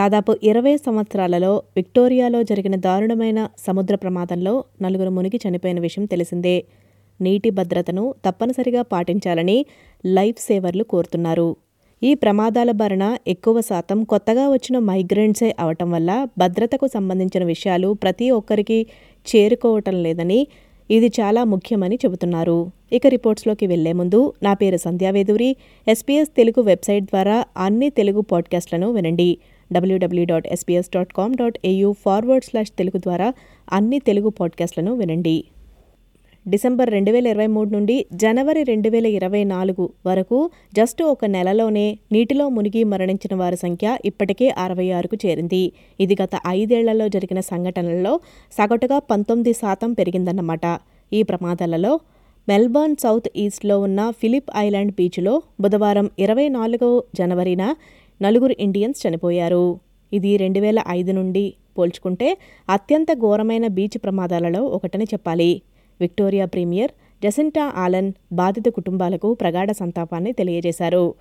దాదాపు ఇరవై సంవత్సరాలలో విక్టోరియాలో జరిగిన దారుణమైన సముద్ర ప్రమాదంలో నలుగురు మునిగి చనిపోయిన విషయం తెలిసిందే. నీటి భద్రతను తప్పనిసరిగా పాటించాలని లైఫ్ సేవర్లు కోరుతున్నారు. ఈ ప్రమాదాల బారిన ఎక్కువ శాతం కొత్తగా వచ్చిన మైగ్రెంట్సే అవటం వల్ల భద్రతకు సంబంధించిన విషయాలు ప్రతి ఒక్కరికి చేరుకోవటం లేదని ఇది చాలా ముఖ్యమని చెబుతున్నారు. ఇక రిపోర్ట్స్లోకి వెళ్ళే ముందు నా పేరు సంధ్యావేదూరి. ఎస్పీఎస్ తెలుగు వెబ్సైట్ ద్వారా అన్ని తెలుగు పాడ్కాస్ట్లను వినండి. WWW dot SBS dot com dot AU forward slash Telugu ద్వారా అన్ని తెలుగు పాడ్కాస్ట్లను వినండి. డిసెంబర్ రెండు వేల ఇరవై మూడు నుండి జనవరి రెండు వేల ఇరవై నాలుగు వరకు జస్ట్ ఒక నెలలోనే నీటిలో మునిగి మరణించిన వారి సంఖ్య ఇప్పటికే అరవై ఆరుకు చేరింది. ఇది గత ఐదేళ్ళలో జరిగిన సంఘటనలలో సగటుగా పంతొమ్మిది శాతం పెరిగిందన్నమాట. ఈ ప్రమాదాలలో మెల్బర్న్ సౌత్ ఈస్ట్లో ఉన్న ఫిలిప్ ఐలాండ్ బీచ్లో బుధవారం ఇరవై నాలుగో జనవరిన నలుగురు ఇండియన్స్ చనిపోయారు. ఇది రెండు వేల ఐదు నుండి పోల్చుకుంటే అత్యంత ఘోరమైన బీచ్ ప్రమాదాలలో ఒకటని చెప్పాలి. విక్టోరియా ప్రీమియర్ జసింటా ఆలన్ బాధిత కుటుంబాలకు ప్రగాఢ సంతాపాన్ని తెలియజేశారు.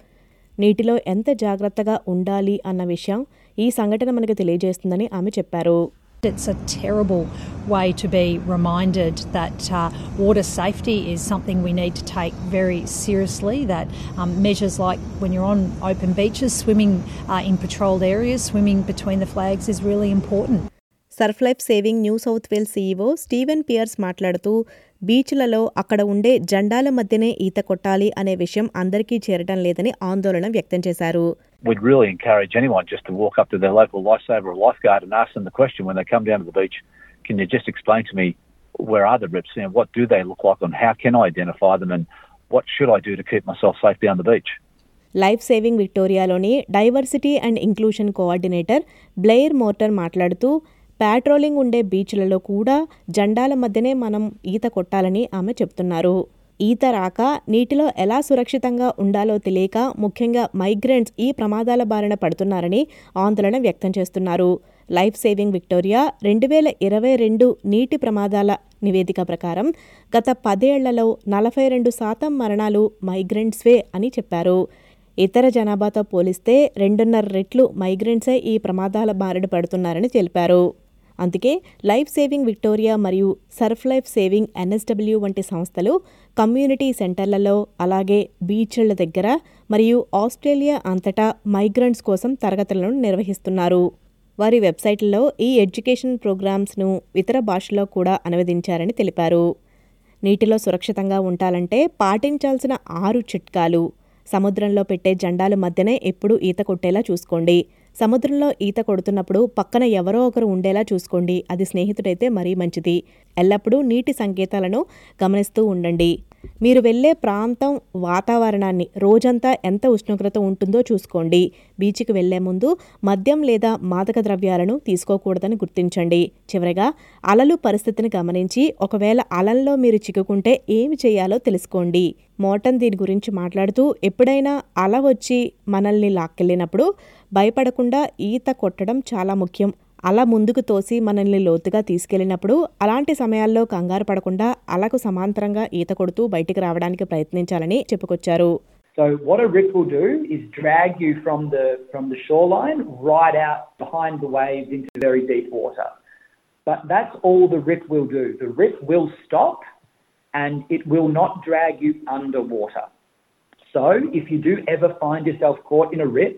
నీటిలో ఎంత జాగ్రత్తగా ఉండాలి అన్న విషయం ఈ సంఘటన మనకు తెలియజేస్తుందని ఆమె చెప్పారు. It's a terrible way to be reminded that uh, water safety is something we need to take very seriously. That um, measures like when you're on open beaches, swimming uh, in patrolled areas, swimming between the flags is really important. Surf life saving New South Wales CEO Steven Pearce మాట్లాడుతూ బీచ్లలో అక్కడ ఉండే జెండాల మధ్యనే ఈత కొట్టాలి అనే విషయం అందరికీ చేరడం లేదని ఆందోళన వ్యక్తం చేశారు we'd really encourage anyone just to walk up to their local lifesaver or lifeguard and ask them the question when they come down to the beach, can you just explain to me where are the rips and what do they look like and how can I identify them and what should I do to keep myself safe down the beach? Life saving విక్టోరియాలోని diversity and inclusion coordinator Blair Morter మాట్లాడుతూ patrolling ఉండే బీచ్లలో కూడా జెండాల మధ్యనే మనం ఈత కొట్టాలని ఆమె చెప్తున్నారు ఈత రాక నీటిలో ఎలా సురక్షితంగా ఉండాలో తెలియక ముఖ్యంగా మైగ్రెంట్స్ ఈ ప్రమాదాల బారిన పడుతున్నారని ఆందోళన వ్యక్తం చేస్తున్నారు. లైఫ్ సేవింగ్ విక్టోరియా రెండు వేల ఇరవై రెండు నీటి ప్రమాదాల నివేదిక ప్రకారం గత పదేళ్ళలో నలభై రెండు శాతం మరణాలు మైగ్రెంట్స్వే అని చెప్పారు. ఇతర జనాభాతో పోలిస్తే రెండున్నర రెట్లు మైగ్రెంట్సే ఈ ప్రమాదాల బారిన పడుతున్నారని తెలిపారు. అందుకే లైఫ్ సేవింగ్ విక్టోరియా మరియు సర్ఫ్ లైఫ్ సేవింగ్ ఎన్ఎస్డబ్ల్యూ వంటి సంస్థలు కమ్యూనిటీ సెంటర్లలో అలాగే బీచ్ల దగ్గర మరియు ఆస్ట్రేలియా అంతటా మైగ్రెంట్స్ కోసం తరగతులను నిర్వహిస్తున్నారు. వారి వెబ్సైట్లలో ఈ ఎడ్యుకేషన్ ప్రోగ్రామ్స్ను ఇతర భాషలో కూడా అనువదించారని తెలిపారు. నీటిలో సురక్షితంగా ఉండాలంటే పాటించాల్సిన ఆరు చిట్కాలు. సముద్రంలో పెట్టే జెండాల మధ్యనే ఎప్పుడూ ఈత కొట్టేలా చూసుకోండి. సముద్రంలో ఈత కొడుతున్నప్పుడు పక్కన ఎవరో ఒకరు ఉండేలా చూసుకోండి. అది స్నేహితుడైతే మరీ మంచిది. ఎల్లప్పుడూ నీటి సంకేతాలను గమనిస్తూ ఉండండి. మీరు వెళ్ళే ప్రాంతం వాతావరణాన్ని రోజంతా ఎంత ఉష్ణోగ్రత ఉంటుందో చూసుకోండి. బీచ్కి వెళ్ళే ముందు మద్యం లేదా మాదక ద్రవ్యాలను తీసుకోకూడదని గుర్తించండి. చివరగా అలలు పరిస్థితిని గమనించి ఒకవేళ అలల్లో మీరు చిక్కుకుంటే ఏమి చేయాలో తెలుసుకోండి. మోటన్ దీని గురించి మాట్లాడుతూ ఎప్పుడైనా అల వచ్చి మనల్ని లాక్కెళ్ళినప్పుడు భయపడకుండా ఈత కొట్టడం చాలా ముఖ్యం. అలా ముందుకు తోసి మనల్ని లోతుగా తీసుకెళ్ళినప్పుడు అలాంటి సమయాల్లో కంగారు పడకుండా అలకు సమాంతరంగా ఈత కొడుతూ బయటికి రావడానికి ప్రయత్నించాలని చెప్పుకొచ్చారు So what a rip will do is drag you from the from the shoreline right out behind the waves into very deep water. But that's all the rip will do. The rip will stop and it will not drag you underwater. So if you do ever find yourself caught in a rip,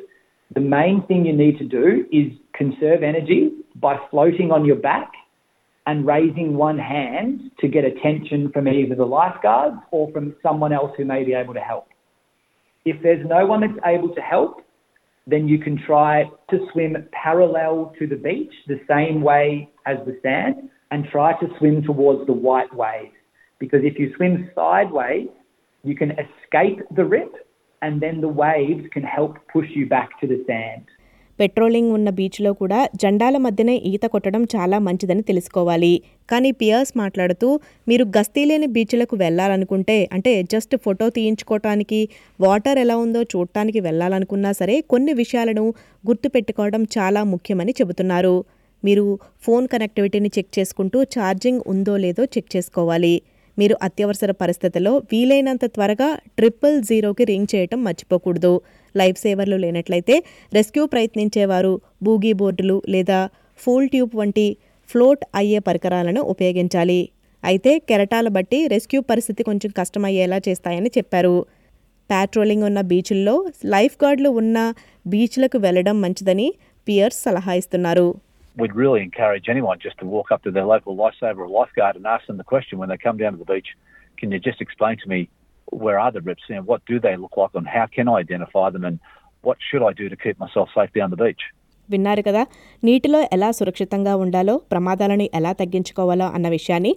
the main thing you need to do is conserve energy by floating on your back and raising one hand to get attention from either the lifeguards or from someone else who may be able to help. If there's no one that's able to help, then you can try to swim parallel to the beach, the same way as the sand, and try to swim towards the white waves. Because if you swim sideways, you can escape the rip, and then the waves can help push you back to the sand. Patrolling ఉన్న బీచ్లో కూడా జెండాల మధ్యనే ఈత కొట్టడం చాలా మంచిదని తెలుసుకోవాలి. కానీ పియర్స్ మాట్లాడుతూ మీరు గస్తీ లేని బీచ్లకు వెళ్ళాలనుకుంటే అంటే జస్ట్ ఫోటో తీయించుకోవటానికి వాటర్ ఎలా ఉందో చూడటానికి వెళ్ళాలనుకున్నా సరే కొన్ని విషయాలను గుర్తుపెట్టుకోవడం చాలా ముఖ్యమని చెబుతున్నారు. మీరు ఫోన్ కనెక్టివిటీని చెక్ చేసుకుంటూ ఛార్జింగ్ ఉందో లేదో చెక్ చేసుకోవాలి. మీరు అత్యవసర పరిస్థితుల్లో వీలైనంత త్వరగా ట్రిపుల్ జీరోకి రింగ్ చేయటం మర్చిపోకూడదు. లైఫ్ సేవర్లు లేనట్లయితే రెస్క్యూ ప్రయత్నించేవారు బూగీ బోర్డులు లేదా ఫూల్ ట్యూబ్ వంటి ఫ్లోట్ అయ్యే పరికరాలను ఉపయోగించాలి. అయితే కెరటాల బట్టి రెస్క్యూ పరిస్థితి కొంచెం కష్టమయ్యేలా చేస్తాయని చెప్పారు. పాట్రోలింగ్ ఉన్న బీచ్ల్లో లైఫ్ గార్డులు ఉన్న బీచ్లకు వెళ్ళడం మంచిదని పియర్స్ సలహా ఇస్తున్నారు. We'd really encourage anyone just to walk up to their local lifesaver or lifeguard and ask them the question when they come down to the beach. Can you just explain to me where are the rips and what do they look like and how can I identify them and what should I do to keep myself safe down the beach? విన్నారు కదా నీటిలో ఎలా సురక్షితంగా ఉండాలో ప్రమాదాలను ఎలా తగ్గించుకోవాలో అన్న విషయాన్ని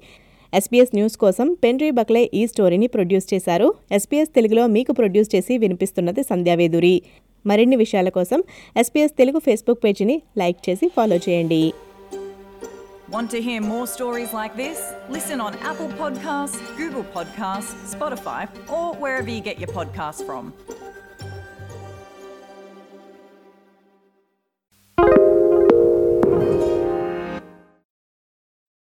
ఎస్పీఎస్ న్యూస్ కోసం పెన్రీ బక్లే ఈ స్టోరీని ప్రొడ్యూస్ చేశారు ఎస్పీఎస్ తెలుగులో మీకు ప్రొడ్యూస్ చేసి వినిపిస్తున్నది సంధ్యావేదురి మరిన్ని విషయాల కోసం ఎస్పీఎస్ తెలుగు ఫేస్బుక్ పేజీని లైక్ చేసి ఫాలో చేయండి Want to hear more stories like this? Listen on Apple Podcasts, Google Podcasts, Spotify, or wherever you get your podcasts from.